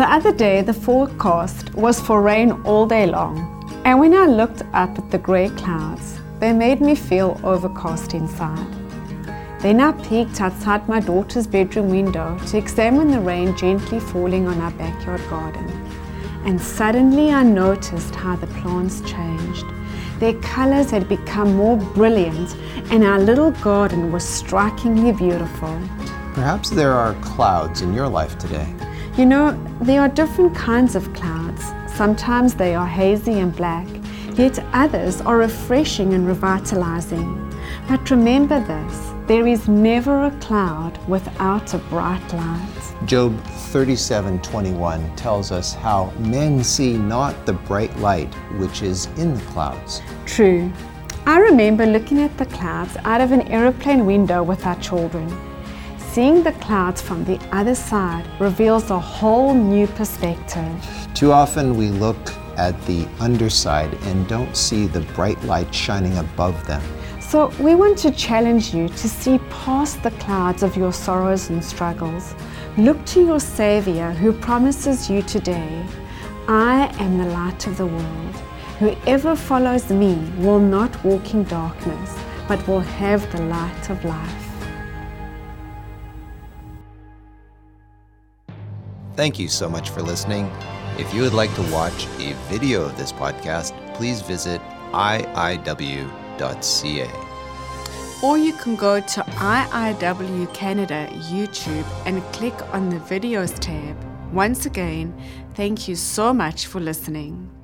The other day, the forecast was for rain all day long, and when I looked up at the grey clouds, they made me feel overcast inside. Then I peeked outside my daughter's bedroom window to examine the rain gently falling on our backyard garden. And suddenly I noticed how the plants changed. Their colors had become more brilliant, and our little garden was strikingly beautiful. Perhaps there are clouds in your life today. You know, there are different kinds of clouds. Sometimes they are hazy and black, yet others are refreshing and revitalizing. But remember this there is never a cloud without a bright light. Job 37:21 tells us how men see not the bright light which is in the clouds. True. I remember looking at the clouds out of an aeroplane window with our children. Seeing the clouds from the other side reveals a whole new perspective. Too often we look at the underside and don't see the bright light shining above them. So, we want to challenge you to see past the clouds of your sorrows and struggles. Look to your Savior who promises you today, I am the light of the world. Whoever follows me will not walk in darkness, but will have the light of life. Thank you so much for listening. If you would like to watch a video of this podcast, please visit iiw.ca. Or you can go to IIW Canada YouTube and click on the videos tab. Once again, thank you so much for listening.